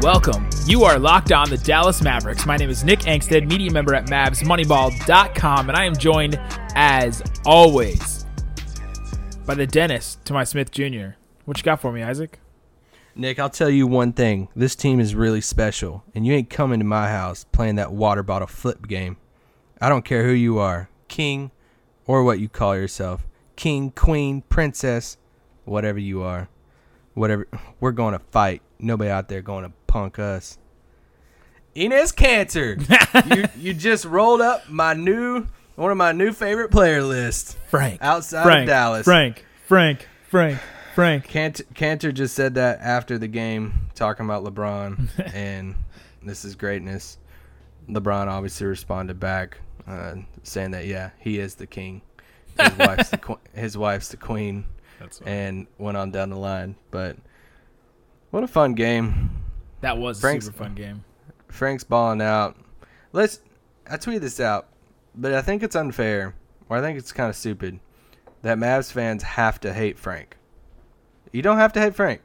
Welcome. You are locked on the Dallas Mavericks. My name is Nick Angstadt, media member at MavsMoneyball.com, and I am joined, as always, by the dentist to my Smith Jr. What you got for me, Isaac? Nick, I'll tell you one thing. This team is really special, and you ain't coming to my house playing that water bottle flip game. I don't care who you are, king or what you call yourself, king, queen, princess, whatever you are. Whatever, we're going to fight. Nobody out there going to punk us. Enes Kanter, you you just rolled up my new one of my new favorite player lists. Frank. outside Frank, of Dallas. Frank. Frank. Frank. Frank. Kanter, Kanter just said that after the game, talking about LeBron, and this is greatness. LeBron obviously responded back, uh, saying that yeah, he is the king. His wife's the que- his wife's the queen, That's and went on down the line. But what a fun game! That was a Frank's- super fun game. Frank's balling out. Let's. I tweeted this out, but I think it's unfair, or I think it's kind of stupid, that Mavs fans have to hate Frank. You don't have to hate Frank.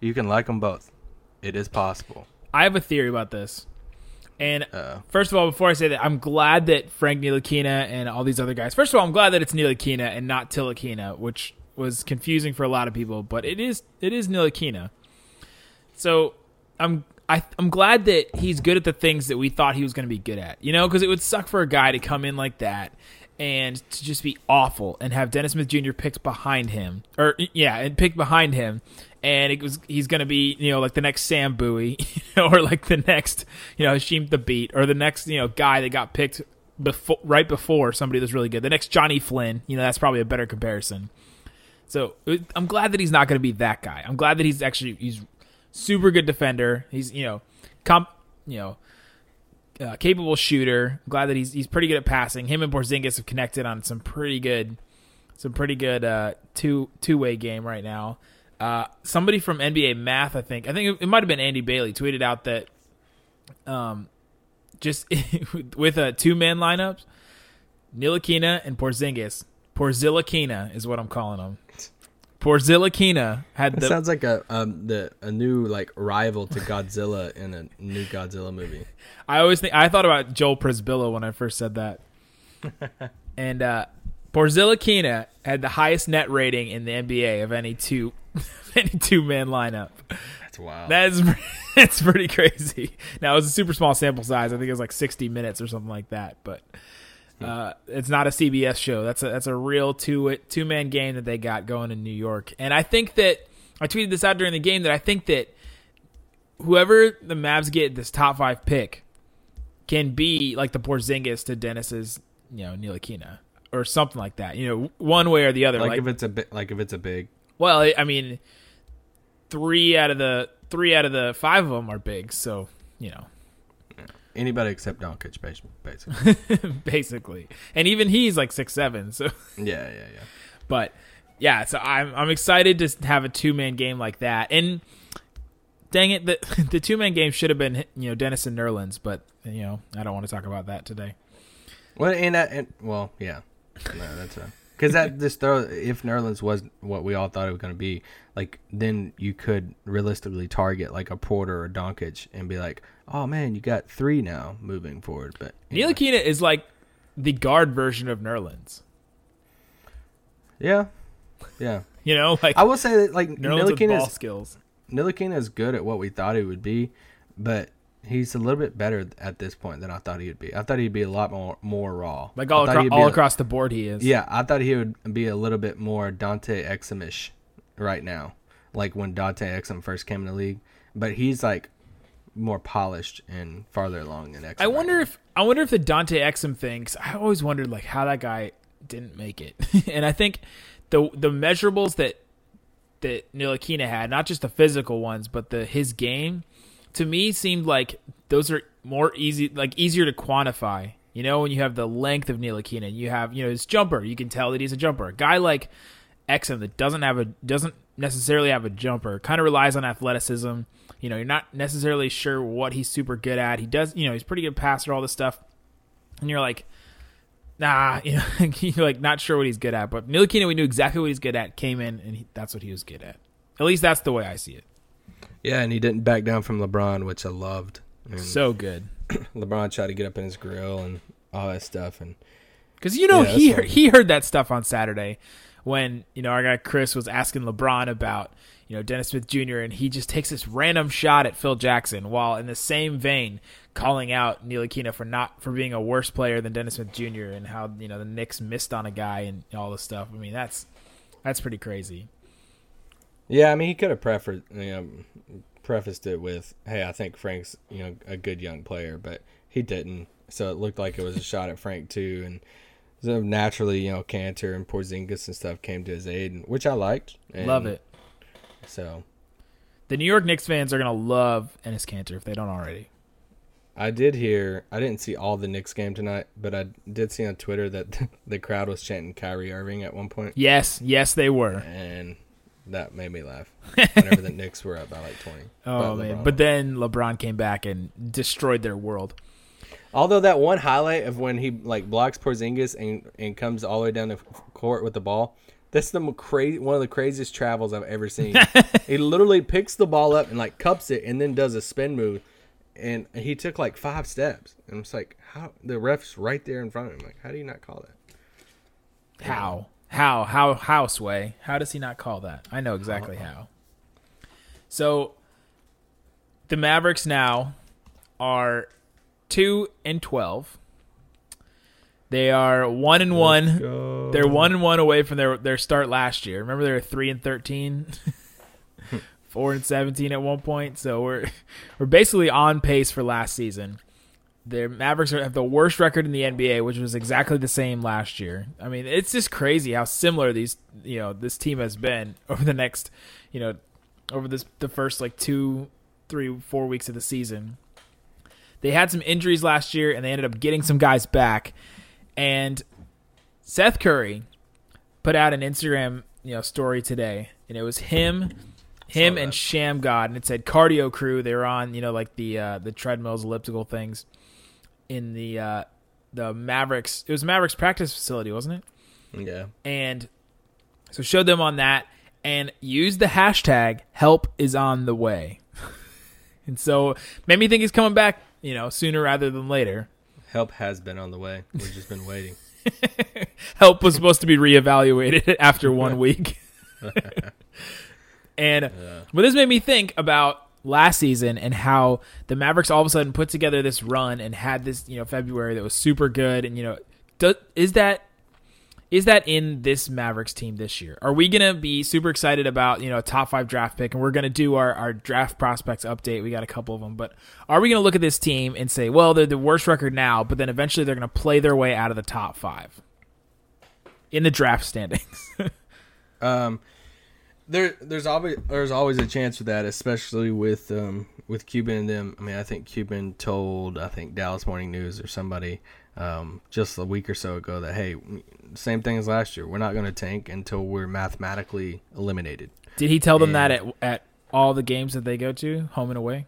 You can like them both. It is possible. I have a theory about this. And Uh, first of all, before I say that, I'm glad that Frank Ntilikina and all these other guys. First of all, I'm glad that it's Ntilikina and not Tilakina, which was confusing for a lot of people, but it is it is Ntilikina. So I'm I, I'm glad that he's good at the things that we thought he was going to be good at. You know, because it would suck for a guy to come in like that and to just be awful and have Dennis Smith Jr. picked behind him, or yeah, and picked behind him, and it was he's going to be you know like the next Sam Bowie, or like the next you know Sheem Thabeet, or the next you know guy that got picked before right before somebody that's really good. The next Johnny Flynn, you know that's probably a better comparison. So I'm glad that he's not going to be that guy. I'm glad that he's actually he's super good defender. He's you know comp you know uh, capable shooter. Glad that he's he's pretty good at passing. Him and Porzingis have connected on some pretty good some pretty good uh, two two way game right now. Uh, somebody from NBA Math, I think, I think it, it might have been Andy Bailey, tweeted out that um, just with a two man lineups, Ntilikina and Porzingis. Porzilakina is what I'm calling him. Porzilakina had the sounds like a um the a new like rival to Godzilla in a new Godzilla movie. I always think I thought about Joel Przybilla when I first said that. and uh Porzilakina had the highest net rating in the NBA of any two any two man lineup. That's wild. That is it's pretty crazy. Now it was a super small sample size. I think it was like 60 minutes or something like that, but uh, it's not a CBS show. That's a that's a real two two man game that they got going in New York. And I think that I tweeted this out during the game that I think that whoever the Mavs get this top five pick can be like the Porzingis to Dennis's you know Ntilikina or something like that. You know, one way or the other. like, like if it's a bit like if it's a big well, I- I mean, three out of the three out of the five of them are big, so you know, anybody except Doncic basically. basically, and even he's like six seven. So, yeah, yeah, yeah. but yeah, so I'm I'm excited to have a two man game like that. And dang it, the the two man game should have been you know Dennis and Nerlens, but you know I don't want to talk about that today. Well, and, that, and well, yeah, no, that's a because that this throw if Nerlens was what we all thought it was going to be, like then you could realistically target like a Porter or Doncic and be like, oh man, you got three now moving forward. But anyway. Is like the guard version of Nerlens. yeah, yeah. You know, like I will say that like Nerlens is skills. Ntilikina is good at what we thought he would be, but he's a little bit better at this point than I thought he would be. I thought he'd be a lot more more raw. Like all, acro- all a- across the board, he is. Yeah, I thought he would be a little bit more Dante Exum-ish right now, like when Dante Exum first came in the league. But he's like more polished and farther along than Exum. I wonder if I wonder if the Dante Exum thing. I always wondered like how that guy didn't make it, and I think the the measurables that that Ntilikina had, not just the physical ones, but the his game, to me seemed like those are more easy, like easier to quantify. You know, when you have the length of Ntilikina, you have you know his jumper. You can tell that he's a jumper. A guy like Exum that doesn't have a doesn't necessarily have a jumper, kind of relies on athleticism. You know, you're not necessarily sure what he's super good at. He does, you know, he's pretty good passer, all this stuff, and you're like, nah, you know, you're like not sure what he's good at. But Ntilikina, we knew exactly what he's good at. Came in, and he, that's what he was good at. At least that's the way I see it. Yeah, and he didn't back down from LeBron, which I loved. So good. LeBron tried to get up in his grill and all that stuff, and Because you know Yeah, he heard, he heard that stuff on Saturday when you know our guy Chris was asking LeBron about you know Dennis Smith Jr. and he just takes this random shot at Phil Jackson while in the same vein calling out Ntilikina for not for being a worse player than Dennis Smith Jr. and how you know the Knicks missed on a guy and all this stuff. I mean that's that's pretty crazy. yeah, I mean he could have prefaced you know, prefaced it with, "Hey, I think Frank's you know a good young player," but he didn't. So it looked like it was a shot at Frank too, and so naturally, you know, Cantor and Porzingis and stuff came to his aid, which I liked. And Love it. So The New York Knicks fans are gonna love Enes Kanter if they don't already. I did hear. I didn't see all the Knicks game tonight, but I did see on Twitter that the crowd was chanting Kyrie Irving at one point, Yes, yes they were. and that made me laugh. Whenever the Knicks were up by like twenty. Oh But man! But then LeBron came back and destroyed their world. Although that one highlight of when he like blocks Porzingis and and comes all the way down the court with the ball, that's the crazy one of the craziest travels I've ever seen. he literally picks the ball up and like cups it and then does a spin move, and he took like five steps. And it's like how the ref's right there in front of him. Like how do you not call that? How? How? How? How? Sway? How does he not call that? I know exactly uh-huh. how. So, the Mavericks now are two and twelve. They are one and one. They're one and one away from their their start last year. Remember, they were three and thirteen. Four and seventeen at one point, so we're we're basically on pace for last season. The Mavericks are, have the worst record in the NBA, which was exactly the same last year. I mean, it's just crazy how similar these you know this team has been over the next you know over this the first like two, three, four weeks of the season. They had some injuries last year, and they ended up getting some guys back. And Seth Curry put out an Instagram you know story today, and it was him, him and Shammgod, and it said cardio crew. They were on you know like the uh, the treadmills, elliptical things in the uh, the Mavericks. It was Mavericks practice facility, wasn't it? Yeah. and so showed them on that and used the hashtag help is on the way and so made me think he's coming back you know sooner rather than later Help has been on the way. We've just been waiting. help was supposed to be reevaluated after one week and but this made me think about last season and how the Mavericks all of a sudden put together this run and had this you know February that was super good and you know do, is that is that in this Mavericks team this year? Are we gonna be super excited about you know a top five draft pick and we're gonna do our, our draft prospects update? We got a couple of them, but are we gonna look at this team and say, well, they're the worst record now, but then eventually they're gonna play their way out of the top five in the draft standings? Um, there, there's always there's always a chance for that, especially with um with Cuban and them. I mean, I think Cuban told I think Dallas Morning News or somebody um just a week or so ago that hey, same thing as last year. We're not going to tank until we're mathematically eliminated, Did he tell them And- that at at all the games that they go to, home and away?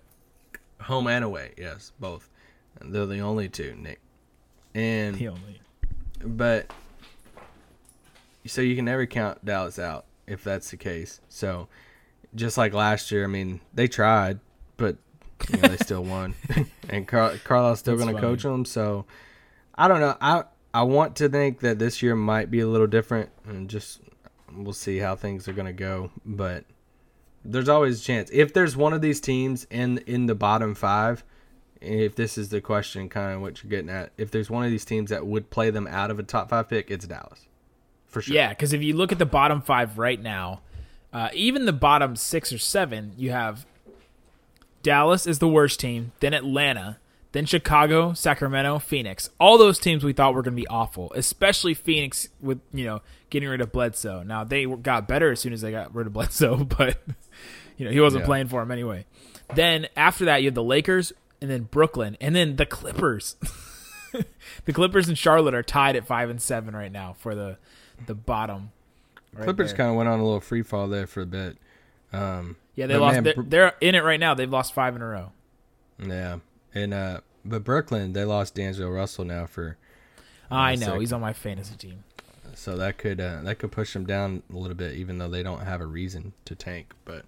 home and away. Yes, both. They're the only two, Nick. And He only. but so you can never count Dallas out if that's the case. So just like last year, I mean, they tried, but you know, they still won, and Car- Carlisle's still going to coach them. So I don't know. I I want to think that this year might be a little different, and just we'll see how things are going to go. But there's always a chance if there's one of these teams in in the bottom five. If this is the question, kind of what you're getting at, if there's one of these teams that would play them out of a top five pick, it's Dallas, for sure. Yeah, because if you look at the bottom five right now, uh, even the bottom six or seven, you have Dallas is the worst team, then Atlanta, then Chicago, Sacramento, Phoenix. All those teams we thought were going to be awful, especially Phoenix with you know getting rid of Bledsoe. Now they got better as soon as they got rid of Bledsoe, but you know he wasn't Yeah. playing for him anyway. Then after that, you have the Lakers and then Brooklyn, and then the Clippers. the Clippers and Charlotte are tied at five and seven right now for the the bottom. right Clippers kind of went on a little free fall there for a bit. Um, yeah, they lost. man, they're, they're in it right now. They've lost five in a row. yeah, and uh, but Brooklyn they lost D'Angelo Russell now for I know sec. he's on my fantasy team. so that could uh, that could push them down a little bit, even though they don't have a reason to tank. But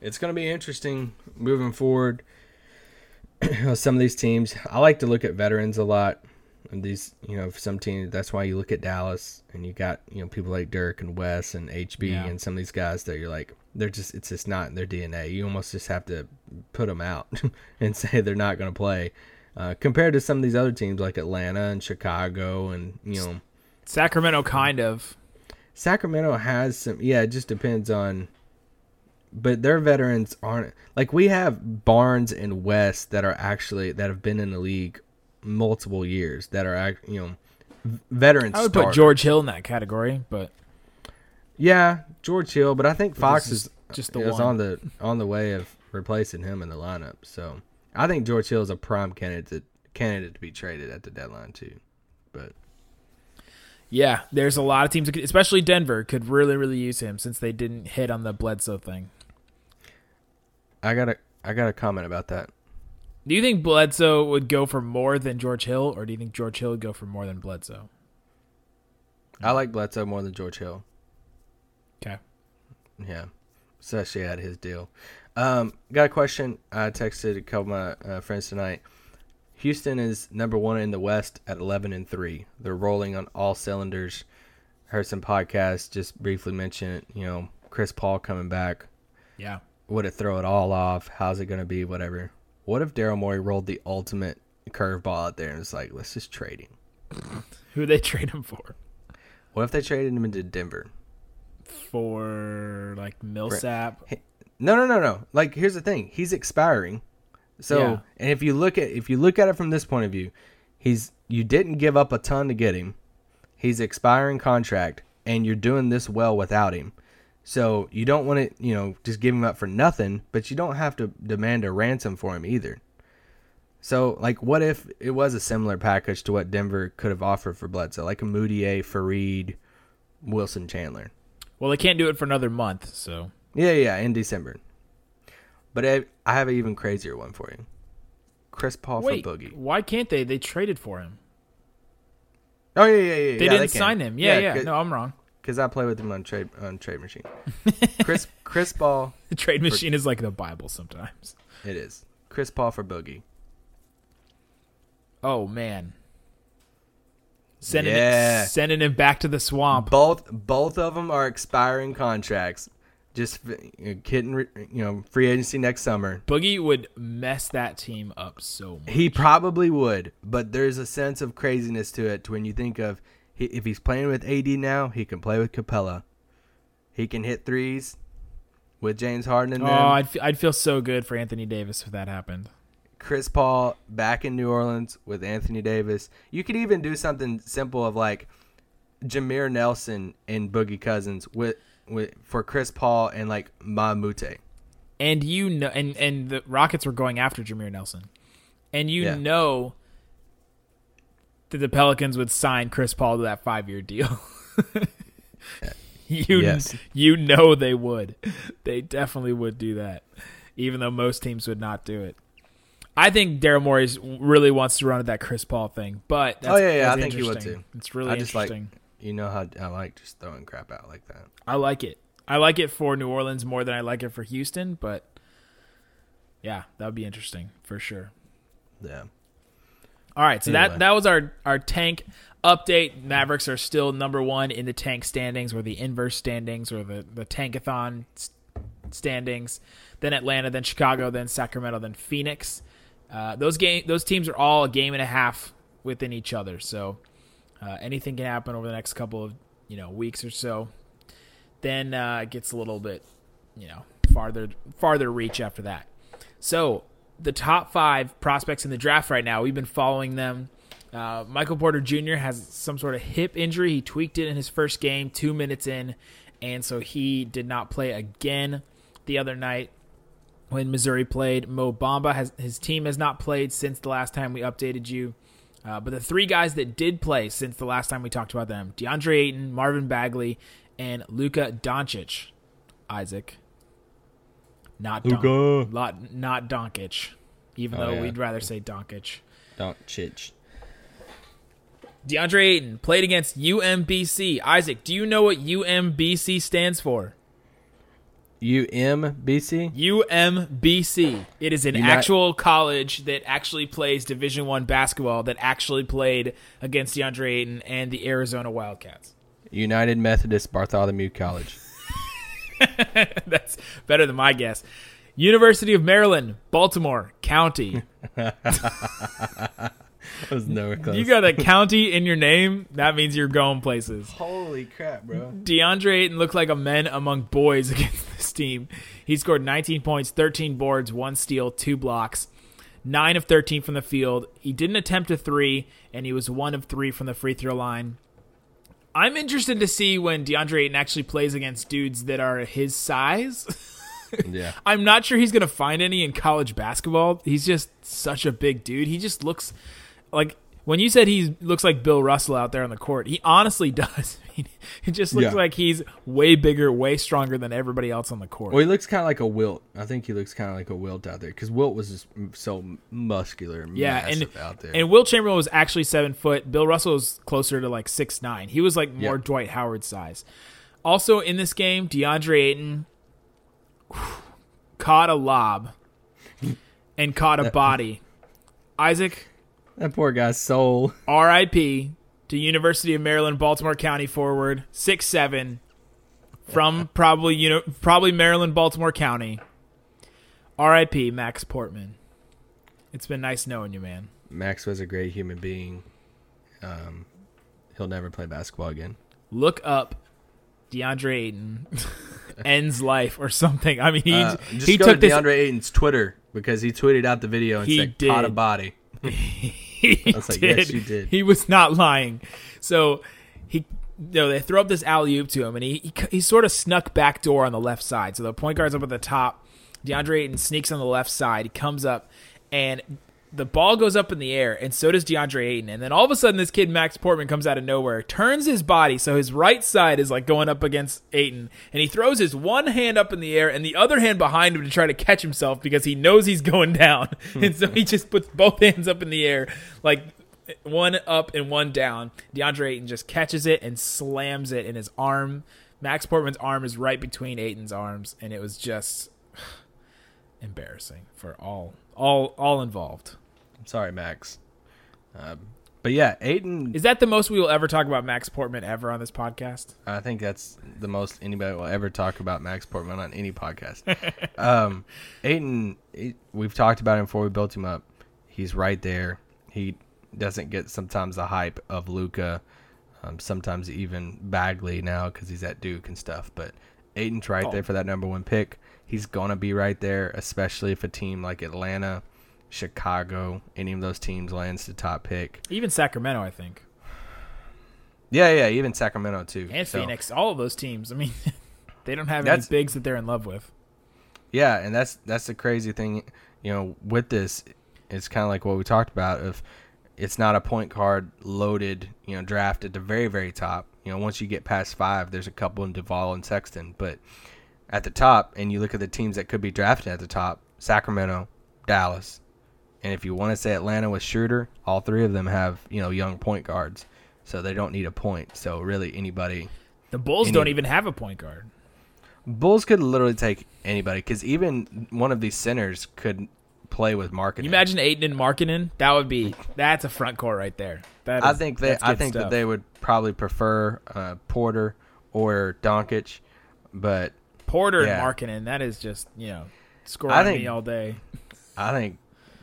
it's going to be interesting moving forward. some of these teams, I like to look at veterans a lot. And these, you know, some teams, that's why you look at Dallas and you got, you know, people like Dirk and Wes and HB Yeah. and some of these guys that you're like, they're just, it's just not in their DNA. You almost just have to put them out and say they're not going to play. Uh, compared to some of these other teams like Atlanta and Chicago and, you know, Sacramento, kind of. Sacramento has some. Yeah, it just depends on. But their veterans aren't like we have Barnes and Wes that are actually that have been in the league multiple years that are you know veterans. I would put. George Hill in that category, but Yeah, George Hill, but I think Fox is is just the is on the on the way of replacing him in the lineup. So I think George Hill is a prime candidate candidate to be traded at the deadline too. But yeah, there's a lot of teams, especially Denver, could really, really use him since they didn't hit on the Bledsoe thing. I got to I got a comment about that. Do you think Bledsoe would go for more than George Hill, or do you think George Hill would go for more than Bledsoe? I like Bledsoe more than George Hill. Okay. Yeah, especially at his deal. Um, got a question. I texted a couple of my uh, friends tonight. Houston is number one in the West at eleven and three. They're rolling on all cylinders. Heard some podcasts just briefly mention, you know, Chris Paul coming back. Yeah. Would it throw it all off? How's it gonna be? Whatever. What if Daryl Morey rolled the ultimate curveball out there and was like, let's just trade him? Who they trade him for? What if they traded him into Denver? For like Millsap. No, no, no, no. Like here's the thing. He's expiring. So, Yeah. and if you look at if you look at it from this point of view, he's you didn't give up a ton to get him. He's expiring contract and you're doing this well without him. So, you don't want to, you know, just give him up for nothing, but you don't have to demand a ransom for him either. So, like what if it was a similar package to what Denver could have offered for Bledsoe, like a Mudiay, Faried, Wilson Chandler? Well, they can't do it for another month, so Yeah, yeah, in December. But I, I have an even crazier one for you. Chris Paul wait. for Boogie. Why can't they? They traded for him. Oh yeah, yeah, yeah. They yeah, didn't can. sign him. Yeah, yeah. cause, No, I'm wrong. because I play with him on trade on trade machine. Chris Chris Paul, The trade machine is like the Bible sometimes. it is. Chris Paul for Boogie. Oh man. Sending Yeah. it, sending him back to the swamp. Both both of them are expiring contracts. Just uh, hitting, re- you know, free agency next summer. Boogie would mess that team up so much. He probably would, but there's a sense of craziness to it when you think of he, if he's playing with AD now, he can play with Capela. He can hit threes with James Harden and Oh. I'd, fe- I'd feel so good for Anthony Davis if that happened. Chris Paul back in New Orleans with Anthony Davis. You could even do something simple of like Jameer Nelson and Boogie Cousins with with for Chris Paul and like Mbah a Moute. And you know, and and the Rockets were going after Jameer Nelson, and you Yeah. know that the Pelicans would sign Chris Paul to that five year deal. you Yes. you know they would. They definitely would do that, even though most teams would not do it. I think Daryl Morey really wants to run at that Chris Paul thing, but that's, Oh, yeah, yeah, I think he would too. It's really I just like interesting. you know how I like just throwing crap out like that. I like it. I like it for New Orleans more than I like it for Houston, but yeah, that would be interesting for sure. Yeah. All right, so Anyway. that that was our our tank update. Mavericks are still number one in the tank standings, or the inverse standings, or the the tankathon standings. Then Atlanta, then Chicago, then Sacramento, then Phoenix. Uh, those game those teams are all a game and a half within each other, so uh, anything can happen over the next couple of you know weeks or so. Then uh, it gets a little bit you know farther farther reach after that. So the top five prospects in the draft right now, we've been following them. Uh, Michael Porter Jr. has some sort of hip injury. He tweaked it in his first game, two minutes in, and so he did not play again the other night. When Missouri played. Mo Bamba has his team has not played since the last time we updated you. Uh, but the three guys that did play since the last time we talked about them: DeAndre Ayton, Marvin Bagley, and Luka Doncic. Isaac, not Luka. lot, not Doncic, even Oh, though yeah. we'd rather say Doncic. Don't. DeAndre Ayton played against UMBC. Isaac, do you know what UMBC stands for? UMBC? UMBC. It is an Uni- actual college that actually plays Division One basketball that actually played against DeAndre Ayton and the Arizona Wildcats. United Methodist Bartholomew College. That's better than my guess. University of Maryland, Baltimore County. That was nowhere close. You got a county in your name, that means you're going places. Holy crap, bro. DeAndre Ayton looked like a man among boys against this team. He scored 19 points, 13 boards, one steal, two blocks, nine of 13 from the field. He didn't attempt a three, and he was one of three from the free throw line. I'm interested to see when DeAndre Ayton actually plays against dudes that are his size. Yeah. I'm not sure he's going to find any in college basketball. He's just such a big dude. He just looks like when you said he looks like Bill Russell out there on the court, he honestly does. It just looks Yeah. like he's way bigger, way stronger than everybody else on the court. Well, he looks kind of like a Wilt. I think he looks kind of like a Wilt out there because Wilt was just so muscular, and yeah, and massive out there. and Wilt Chamberlain was actually seven foot. Bill Russell was closer to like six nine. He was like more Yeah. Dwight Howard size. Also in this game, DeAndre Ayton caught a lob and caught a body. Isaac, that poor guy's soul. R.I.P. to University of Maryland, Baltimore County forward, six seven, from probably you know probably Maryland, Baltimore County. R.I.P. Max Portman. It's been nice knowing you, man. Max was a great human being. Um, he'll never play basketball again. Look up DeAndre Ayton ends life or something. I mean, he Uh, just he go took to this. DeAndre Ayton's Twitter because he tweeted out the video and He said caught a did. body. he was like, did. yes, you did. He was not lying. So he, you know, they throw up this alley oop to him, and he, he he sort of snuck back door on the left side. So the point guard's up at the top. DeAndre Ayton sneaks on the left side. He comes up, and the ball goes up in the air, and so does DeAndre Ayton. And then all of a sudden, this kid Max Portman comes out of nowhere, turns his body so his right side is like going up against Ayton, and he throws his one hand up in the air and the other hand behind him to try to catch himself because he knows he's going down, and so he just puts both hands up in the air like one up and one down. DeAndre Ayton just catches it and slams it in his arm. Max Portman's arm is right between Ayton's arms, and it was just embarrassing for all all all involved. I'm sorry, Max. Um, but yeah, Ayton. Is that the most we will ever talk about Max Portman ever on this podcast? I think that's the most anybody will ever talk about Max Portman on any podcast. um, Ayton, he- we've talked about him before we built him up. He's right there. He doesn't get sometimes the hype of Luka, um, sometimes even Bagley now because he's at Duke and stuff. But Ayton's right Oh. there for that number one pick. He's gonna be right there, especially if a team like Atlanta, Chicago, any of those teams lands the top pick. Even Sacramento, I think, Yeah, yeah, even Sacramento too. and So- Phoenix, all of those teams. I mean, they don't have any bigs that they're in love with. Yeah, and that's that's the crazy thing, you know, with this, it's kind of like what we talked about. If it's not a point card loaded, you know, draft at the very very top. You know, once you get past five, there's a couple in Duval and Sexton, but at the top, and you look at the teams that could be drafted at the top: Sacramento, Dallas, and if you want to say Atlanta with Schroeder, all three of them have you know young point guards, so they don't need a point. So really, anybody The Bulls Any- don't even have a point guard. Bulls could literally take anybody because even one of these centers could play with Markkanen. You imagine Ayton and Markkanen? That would be that's a front court right there. That I think they, I think that they would probably prefer uh, Porter or Doncic, but Porter Yeah. and Markkanen. That is just you know scoring I think- me all day. I think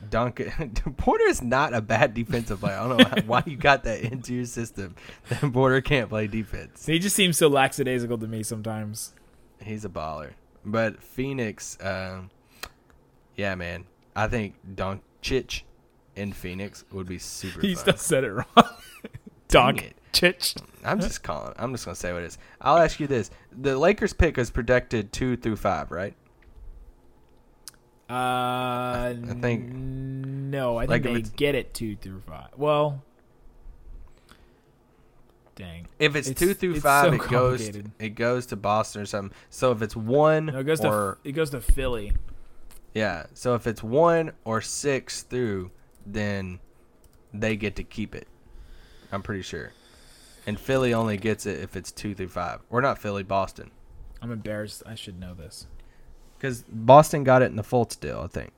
Duncan Porter is not a bad defensive player. I don't know why, you got that into your system. That Porter can't play defense. He just seems so lackadaisical to me sometimes. He's a baller. But Phoenix, um, yeah, man, I think Doncic in Phoenix would be super. He still said it wrong. Dog it. chich. I'm just calling. I'm just gonna say what it is. I'll ask you this: the Lakers pick is projected two through five, right? Uh, I think- no. I think like they get it two through five. Well, dang. If it's, It's- two through it's five, so it goes complicated. it goes to Boston or something. So if it's one No, it goes or to it goes to Philly. yeah, so if it's one or six through, then they get to keep it. I'm pretty sure. And Philly only gets it if it's two through five. Or not Philly, Boston. I'm embarrassed. I should know this. Because Boston got it in the Fultz deal, I think.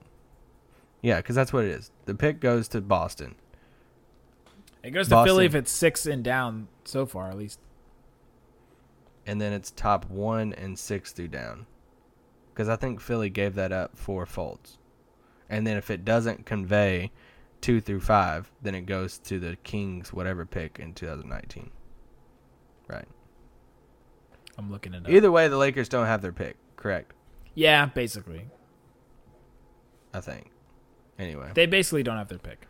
Yeah, because that's what it is. The pick goes to Boston. It goes to Boston. Philly if it's six and down so far, at least. and then it's top one and six through down. Because I think Philly gave that up for Fultz. And then if it doesn't convey two through five, then it goes to the Kings whatever pick in 2019. Right. I'm looking it up. Either way, the Lakers don't have their pick. Correct. Yeah, basically, I think. Anyway, they basically don't have their pick.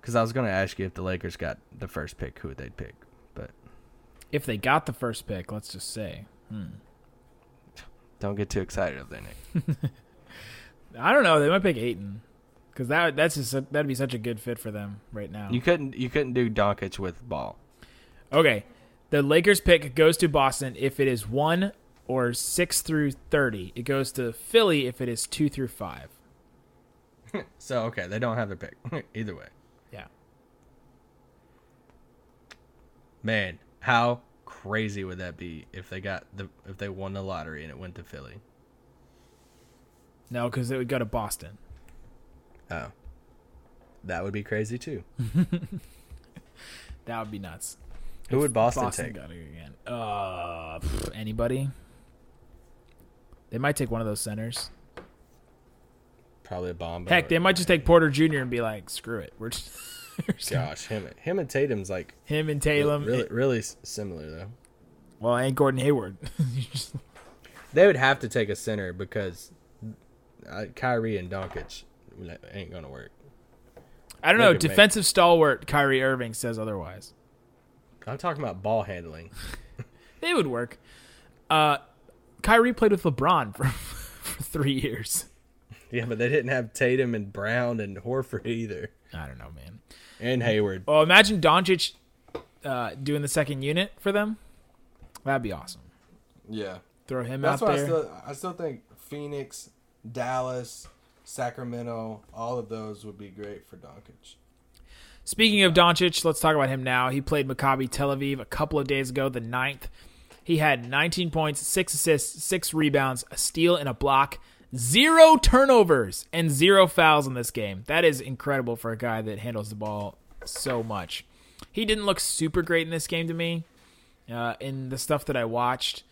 because I was going to ask you if the Lakers got the first pick, who would they'd pick. But If they got the first pick, let's just say, hmm. don't get too excited up there, Nick. I don't know. They might pick Ayton because that that's just that'd be such a good fit for them right now. You couldn't you couldn't do Doncic with ball. Okay. The Lakers pick goes to Boston if it is 1 or 6 through 30. It goes to Philly if it is 2 through 5. So okay, they don't have their pick. Either way. Yeah. Man, how crazy would that be if they got the if they won the lottery and it went to Philly? No, because it would go to Boston. Oh. That would be crazy too. That would be nuts. Who would Boston, Boston take? got it again. Uh, pff, anybody? They might take one of those centers. Probably Bamba. Heck, they might just take Porter Jr. and be like, "Screw it, we're just." Gosh, him him and Tatum's like Him and Tatum. really really similar though. Well, and Gordon Hayward. They would have to take a center because uh, Kyrie and Doncic ain't gonna work. I don't They know. make- Defensive stalwart Kyrie Irving says otherwise. I'm talking about ball handling. They would work. Uh, Kyrie played with LeBron for for three years. Yeah, but they didn't have Tatum and Brown and Horford either, I don't know, man. and Hayward. Well, imagine Doncic uh, doing the second unit for them. That'd be awesome. Yeah. Throw him That's out why I there. still I still think Phoenix, Dallas, Sacramento, all of those would be great for Doncic. Speaking of Doncic, let's talk about him now. He played Maccabi Tel Aviv a couple of days ago, the 9th. He had 19 points, six assists, six rebounds, a steal, and a block. Zero turnovers and zero fouls in this game. That is incredible for a guy that handles the ball so much. He didn't look super great in this game to me. Uh, in the stuff that I watched,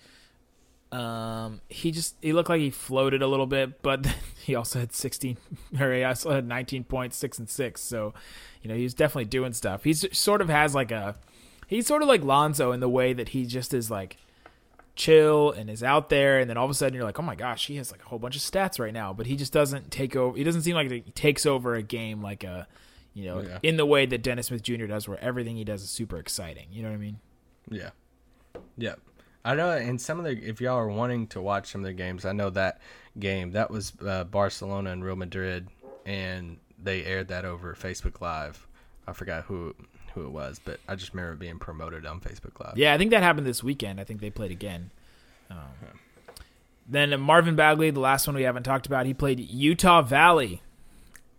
um, he just he looked like he floated a little bit, but he also had 16 or he also had 19 points, six and six. So, you know, he's definitely doing stuff. He's sort of has like a he's sort of like Lonzo in the way that he just is like chill and is out there, and then all of a sudden you're like, oh my gosh, he has like a whole bunch of stats right now, but he just doesn't take over. He doesn't seem like he takes over a game like a you know Yeah. in the way that Dennis Smith Jr. does, where everything he does is super exciting. You know what I mean? Yeah. yeah I know in some of the if y'all are wanting to watch some of the games, I know that game that was uh, Barcelona and Real Madrid, and they aired that over Facebook Live. I forgot who who it was, but I just remember it being promoted on Facebook Live. Yeah, I think that happened this weekend. I think they played again. Um, then Marvin Bagley, the last one we haven't talked about, he played Utah Valley.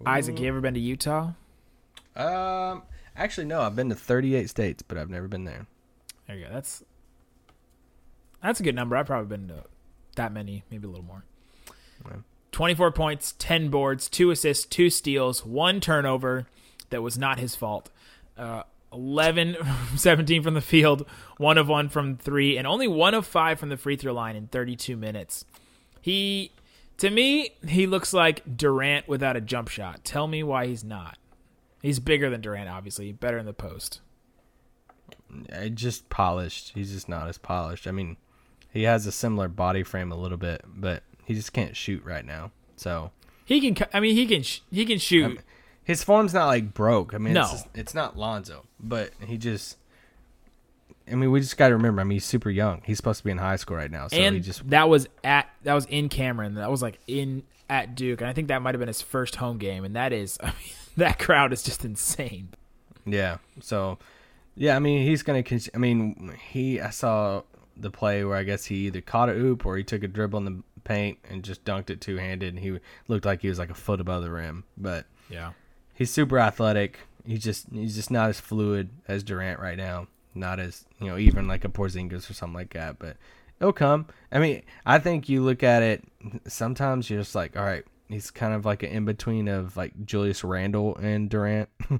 Isaac, you ever been to Utah? Um. Actually, no. I've been to 38 states, but I've never been there. There you go. That's that's a good number. I've probably been to that many, maybe a little more. Yeah. 24 points, 10 boards, 2 assists, 2 steals, 1 turnover that was not his fault. Uh, 11 from 17 from the field, 1 of 1 from 3, and only 1 of 5 from the free throw line in 32 minutes. He, to me, he looks like Durant without a jump shot. Tell me why he's not. He's bigger than Durant, obviously, better in the post. Uh, just polished. He's just not as polished. I mean, he has a similar body frame a little bit, but he just can't shoot right now. So He can, I mean, he can, sh- he can shoot. His form's not like broke. I mean, No. it's, just- it's not Lonzo, but he just. I mean, we just got to remember. I mean, he's super young. He's supposed to be in high school right now, so and he just that was at that was in Cameron. That was like in at Duke, and I think that might have been his first home game, and that is, I mean, that crowd is just insane. Yeah. So, yeah, I mean, he's gonna. I mean, he. I saw the play where I guess he either caught a oop or he took a dribble in the paint and just dunked it two handed, and he looked like he was like a foot above the rim. But Yeah. He's super athletic. He's just he's just not as fluid as Durant right now. Not as you know even like a Porzingis or something like that. But it'll come. I mean, I think you look at it. Sometimes you're just like, all right, he's kind of like an in between of like Julius Randle and Durant.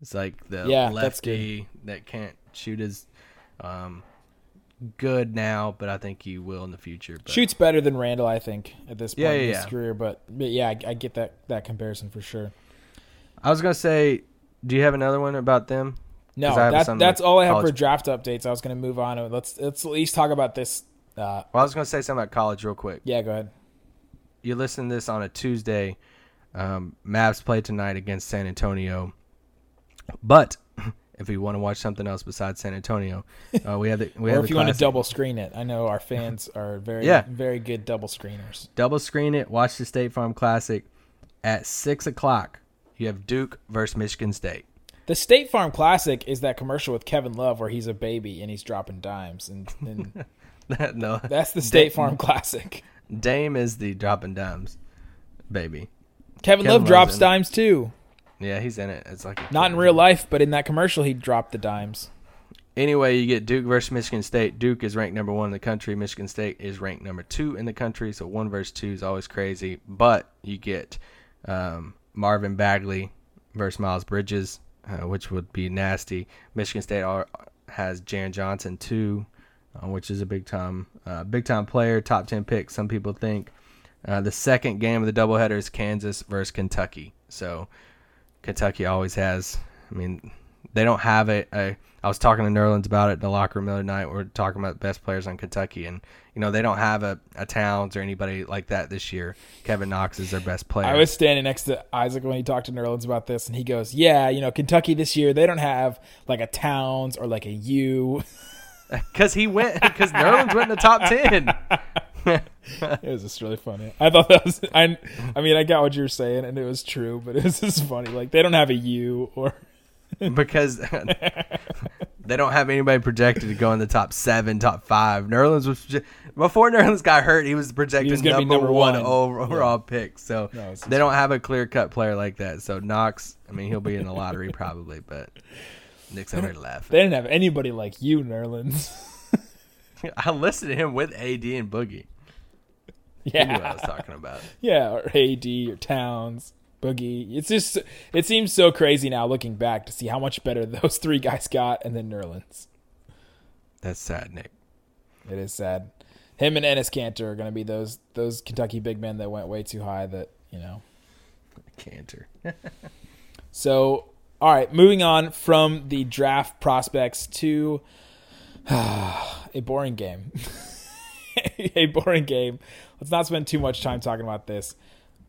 it's like the Yeah, lefty that can't shoot as um, good now, but I think he will in the future. But Shoots better than Randle, I think, at this point Yeah, in his yeah. career. But, but yeah, I, I get that that comparison for sure. I was gonna say, do you have another one about them? No, that, that's all I have for draft updates. I was going to move on. Let's let's at least talk about this. Uh, Well, I was gonna say something about college real quick. yeah, go ahead. you listen to this on a Tuesday. Um, Mavs play tonight against San Antonio. But if you want to watch something else besides San Antonio, uh, we have the we have Or have if you want to double screen it, I know our fans are very Yeah. very good double screeners. double screen it. Watch the State Farm Classic at six o'clock. You have Duke versus Michigan State. The State Farm Classic is that commercial with Kevin Love where he's a baby and he's dropping dimes, and, and no, that's the State Farm Classic. Dame is the dropping dimes, baby. Kevin, Kevin Love Love's drops in it. dimes too. Yeah, he's in it. It's like Not in real life, but in that commercial, he dropped the dimes. Anyway, you get Duke versus Michigan State. Duke is ranked number one in the country. Michigan State is ranked number two in the country. So one versus two is always crazy. But you get um, Marvin Bagley versus Miles Bridges, uh, which would be nasty. Michigan State has Jaren Jackson too, uh, which is a big time, uh, big time player, top ten pick. Some people think. Uh, the second game of the doubleheader is Kansas versus Kentucky. So Kentucky always has. I mean, they don't have a. a I was talking to Nerlens about it in the locker room the other night. We are talking about the best players on Kentucky, and you know they don't have a, a Towns or anybody like that this year. Kevin Knox is their best player. I was standing next to Isaac when he talked to Nerlens about this, and he goes, "Yeah, you know, Kentucky this year they don't have like a Towns or like a U." because he went because Nerlens went in the top ten. It was just really funny. I thought that was. I. I mean, I got what you were saying, and it was true, but it was just funny. Like they don't have a U or. Because they don't have anybody projected to go in the top seven, top five. Nerlens was before Nerlens got hurt. He was projected He was number, number one, one. overall pick. So No, they don't have a clear cut player like that. So Knox, I mean, he'll be in the lottery probably, but Nick's over laughing. They didn't have anybody like you, Nerlens. I listed him with AD and Boogie. You knew what I was talking about. yeah, or AD or Towns, Boogie. It's just. It seems so crazy now looking back to see how much better those three guys got, and then Nerlens. That's sad, Nick. It is sad. Him and Enes Kanter are going to be those those Kentucky big men that went way too high. That you know. Kanter. So, all right, moving on from the draft prospects to a boring game. a boring game. Let's not spend too much time talking about this,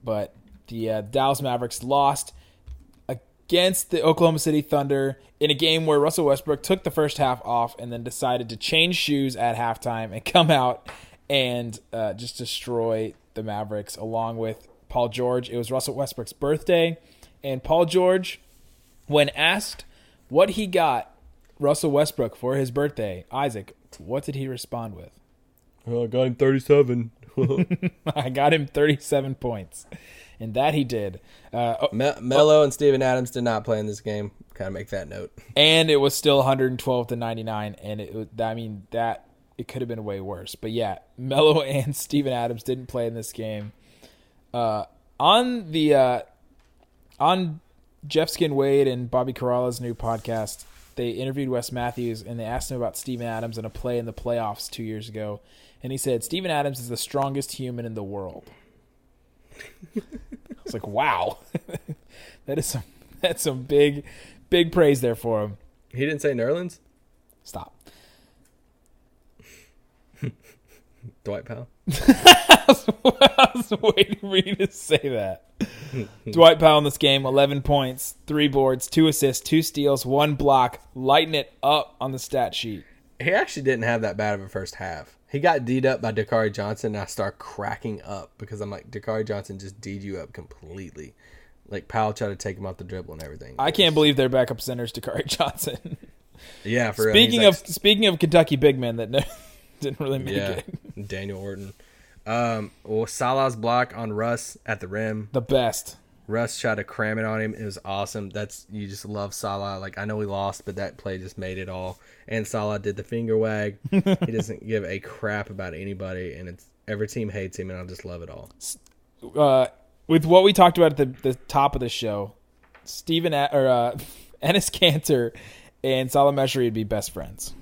but the uh, Dallas Mavericks lost against the Oklahoma City Thunder in a game where Russell Westbrook took the first half off and then decided to change shoes at halftime and come out and uh, just destroy the Mavericks along with Paul George. It was Russell Westbrook's birthday, and Paul George, when asked what he got Russell Westbrook for his birthday, Isaac, what did he respond with? Well, I got him thirty-seven. I got him 37 points. And that he did. Uh, oh, Me- Melo and Steven Adams did not play in this game. Kind of make that note. and it was still 112 to 99 and it I mean that it could have been way worse. But yeah, Melo and Steven Adams didn't play in this game. Uh, on the uh, on Jeff Skin Wade and Bobby Karalla's new podcast, they interviewed Wes Matthews and they asked him about Steven Adams and a play in the playoffs two years ago, and he said Steven Adams is the strongest human in the world. I was like, wow, that is some that's some big big praise there for him. He didn't say Nerlens. Stop. Dwight Powell. I was waiting for you to say that. Dwight Powell in this game, 11 points, three boards, two assists, two steals, one block, lighting it up on the stat sheet. He actually didn't have that bad of a first half. He got D'd up by Dakari Johnson, and I start cracking up because I'm like, Dakari Johnson just D'd you up completely. Like Powell tried to take him off the dribble and everything. I can't believe their backup center's Dakari Johnson. Yeah, for speaking of speaking of Kentucky big men that no, didn't really make yeah, it. Daniel Orton. Um, well, Salah's block on Russ at the rim. The best. Russ tried to cram it on him. It was awesome. That's you just love Salah. Like I know we lost, but that play just made it all. And Salah did the finger wag. he doesn't give a crap about anybody, and it's every team hates him, and I just love it all. Uh, with what we talked about at the, the top of the show, Stephen A- or uh, Enes Kanter and Salah Mejri would be best friends.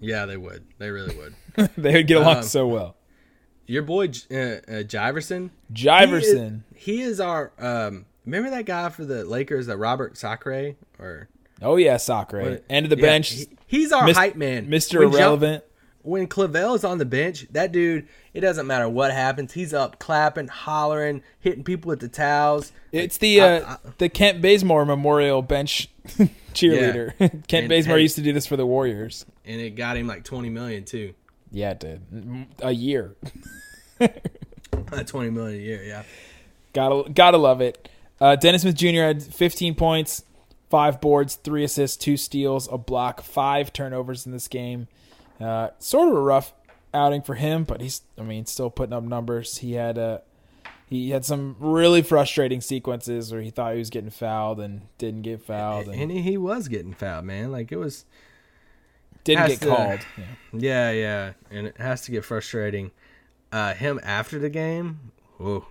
Yeah, they would. They really would. they would get along Um, so well. Your boy uh, uh, Jiverson. Jiverson. He is, he is our. Um, remember that guy for the Lakers, that Robert Sacre, or Oh yeah, Sacre. What- End of the Yeah, bench. he- he's our Mis- hype man, Jump- Irrelevant. when Clavel is on the bench, that dude, it doesn't matter what happens. He's up clapping, hollering, hitting people with the towels. It's the I- uh, the Kent Bazemore Memorial Bench cheerleader. Kent And- Bazemore and- used to do this for the Warriors. And it got him like 20 million too. Yeah, it did. A year. Uh, 20 million a year, yeah. Gotta gotta love it. Uh, Dennis Smith Jr. had 15 points, five boards, three assists, two steals, a block, five turnovers in this game. Uh, sort of a rough outing for him, but he's I mean still putting up numbers. He had a he had some really frustrating sequences where he thought he was getting fouled and didn't get fouled and, And he was getting fouled, man. Like it was, didn't get to- called. Yeah. yeah, yeah. And it has to get frustrating. Uh, him after the game, whoa,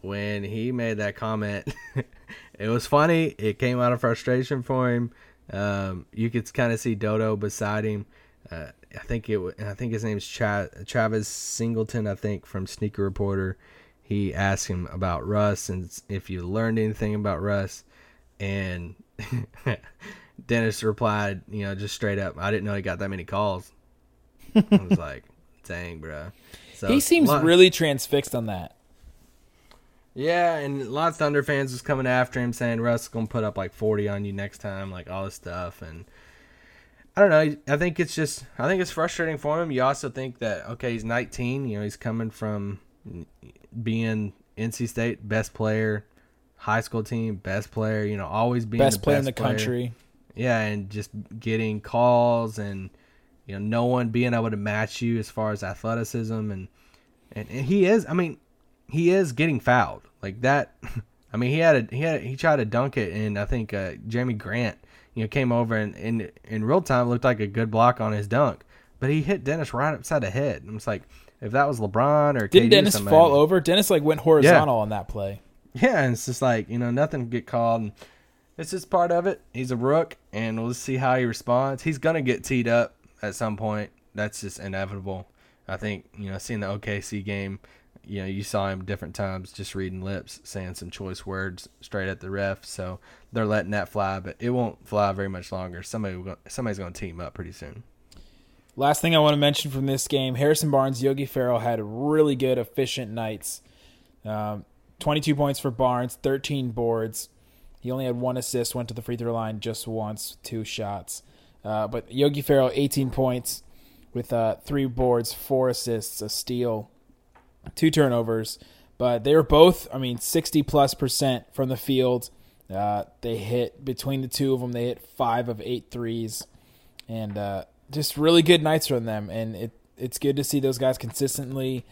when he made that comment, it was funny. It came out of frustration for him. Um, you could kind of see Dodo beside him. Uh, I think it. I think his name's Tra- Travis Singleton. I think from Sneaker Reporter. He asked him about Russ and if you learned anything about Russ, and Dennis replied, you know, just straight up, I didn't know he got that many calls. I was like, dang, bro. So He seems lot- really transfixed on that. yeah, and lots of Thunder fans was coming after him saying Russ is gonna put up like forty on you next time, like all this stuff, and I don't know. I think it's just I think it's frustrating for him. You also think that okay, he's 19. You know, he's coming from being NC State best player, high school team best player. You know, always being Best the player best in the player. country. Yeah, and just getting calls and you know no one being able to match you as far as athleticism and and, and he is. I mean, he is getting fouled like that. I mean, he had a he had a, he tried to dunk it, and I think uh, Jerami Grant you know came over and in in real time looked like a good block on his dunk, but he hit Dennis right upside the head. And it's like if that was LeBron or Didn't KD Dennis somebody- fall over? Dennis like went horizontal on that play. yeah, and it's just like you know nothing get called. And it's just part of it. He's a rook, and we'll see how he responds. He's gonna get teed up at some point. That's just inevitable. I think you know seeing the OKC game. You know, you saw him different times just reading lips, saying some choice words straight at the ref. So they're letting that fly, but it won't fly very much longer. Somebody, somebody's to team up pretty soon. Last thing I want to mention from this game: Harrison Barnes, Yogi Ferrell had really good, efficient nights. Um, Twenty-two points for Barnes, thirteen boards. He only had one assist, went to the free throw line just once, two shots. Uh, but Yogi Ferrell, eighteen points with uh, three boards, four assists, a steal, two turnovers. But they were both, I mean, sixty plus percent from the field. Uh, they hit between the two of them. They hit five of eight threes and uh, just really good nights from them. And it it's good to see those guys consistently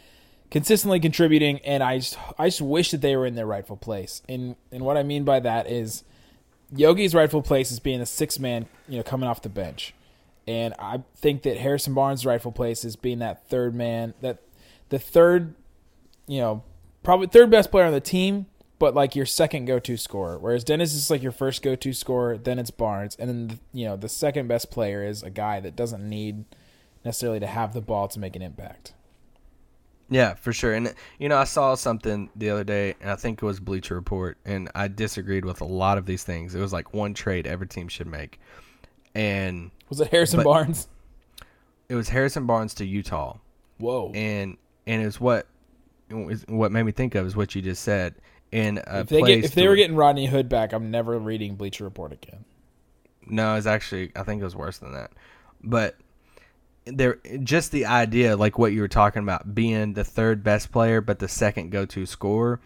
consistently contributing. And I just I just wish that they were in their rightful place. And and what I mean by that is Yogi's rightful place is being a six man, you know, coming off the bench. And I think that Harrison Barnes' rightful place is being that third man, that the third, you know, probably third best player on the team, but like your second go to scorer. Whereas Dennis is like your first go to scorer, then it's Barnes, and then you know the second best player is a guy that doesn't need necessarily to have the ball to make an impact. Yeah, for sure. And you know, I saw something the other day, and I think it was Bleacher Report, and I disagreed with a lot of these things. It was like one trade every team should make, and Was it Harrison Barnes? it was Harrison Barnes to Utah, Whoa! and and it's what it was- what made me think of is what you just said. In if they get if they were getting Rodney Hood back, I'm never reading Bleacher Report again. no, it's actually I think it was worse than that, but there just the idea like what you were talking about being the third best player but the second go-to scorer.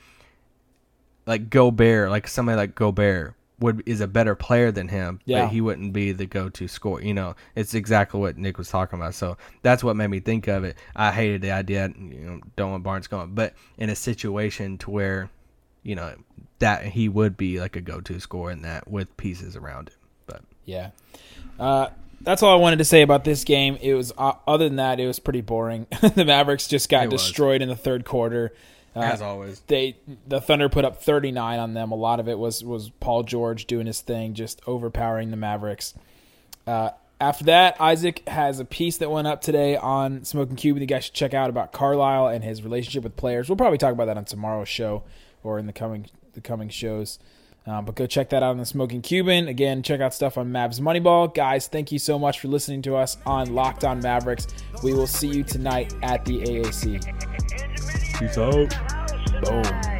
Like Gobert like somebody like Gobert would is a better player than him Yeah. but he wouldn't be the go-to scorer you know? It's exactly what Nick was talking about. So that's what made me think of it. I hated the idea you know don't want Barnes going but in a situation to where you know that he would be like a go-to scorer in that with pieces around him but Yeah. Uh, that's all I wanted to say about this game. It was uh, other than that, it was pretty boring. the Mavericks just got It was. destroyed in the third quarter. Uh, as always they the Thunder put up 39 on them. A lot of it was was Paul George doing his thing, just overpowering the Mavericks. Uh, after that, Isaac has a piece that went up today on Smoking Cube that you guys should check out about Carlisle and his relationship with players. We'll probably talk about that on tomorrow's show or in the coming the coming shows. Um, but go check that out on the Smoking Cuban. Again, check out stuff on Mavs Moneyball. Guys, thank you so much for listening to us on Locked On Mavericks. We will see you tonight at the AAC. peace out Boom.